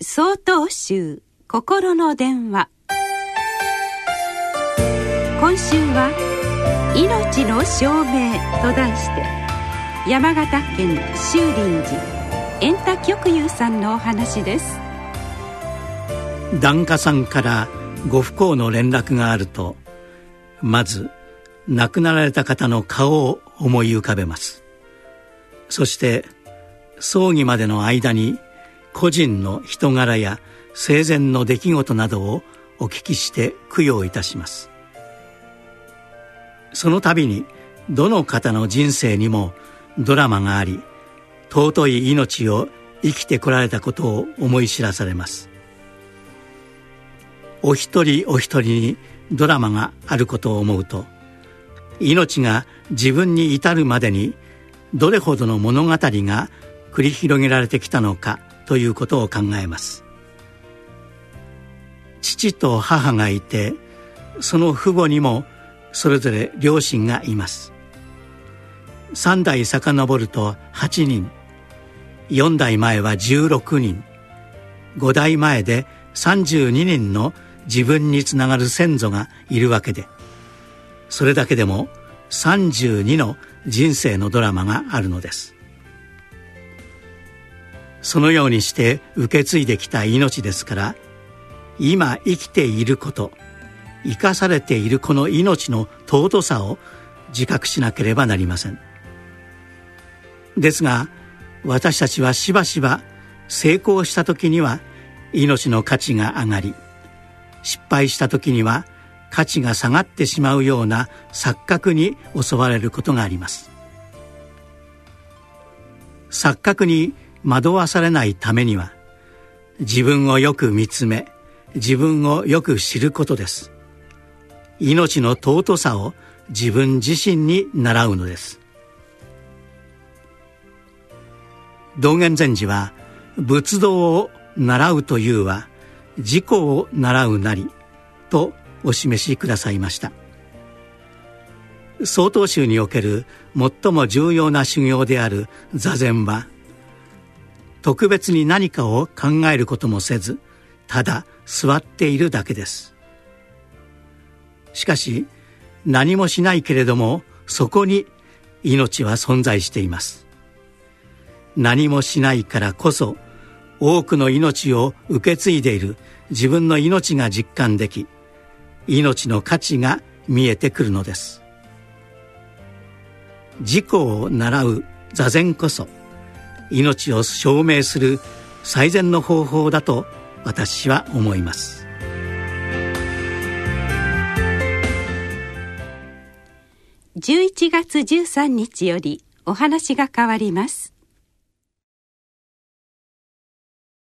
総統集心の電話。今週は「命の証明」と題して山形県修林寺円太極友さんのお話です。檀家さんからご不幸の連絡があるとまず亡くなられた方の顔を思い浮かべます。そして葬儀までの間に個人の人柄や生前の出来事などをお聞きして供養いたします。その度にどの方の人生にもドラマがあり尊い命を生きてこられたことを思い知らされます。お一人お一人にドラマがあることを思うと命が自分に至るまでにどれほどの物語が繰り広げられてきたのかということを考えます。父と母がいてその父母にもそれぞれ両親がいます。3代遡ると8人4代前は16人5代前で32人の自分につながる先祖がいるわけでそれだけでも32の人生のドラマがあるのです。そのようにして受け継いできた命ですから今生きていること生かされているこの命の尊さを自覚しなければなりません。ですが私たちはしばしば成功した時には命の価値が上がり失敗した時には価値が下がってしまうような錯覚に襲われることがあります。錯覚に惑わされないためには自分をよく見つめ自分をよく知ることです。命の尊さを自分自身に習うのです。道元禅師は仏道を習うというは自己を習うなりとお示しくださいました。曹洞宗における最も重要な修行である座禅は特別に何かを考えることもせずただ座っているだけです。しかし何もしないけれどもそこに命は存在しています。何もしないからこそ多くの命を受け継いでいる自分の命が実感でき命の価値が見えてくるのです。自己を習う座禅こそ命を証明する最善の方法だと私は思います。11月13日よりお話が変わります。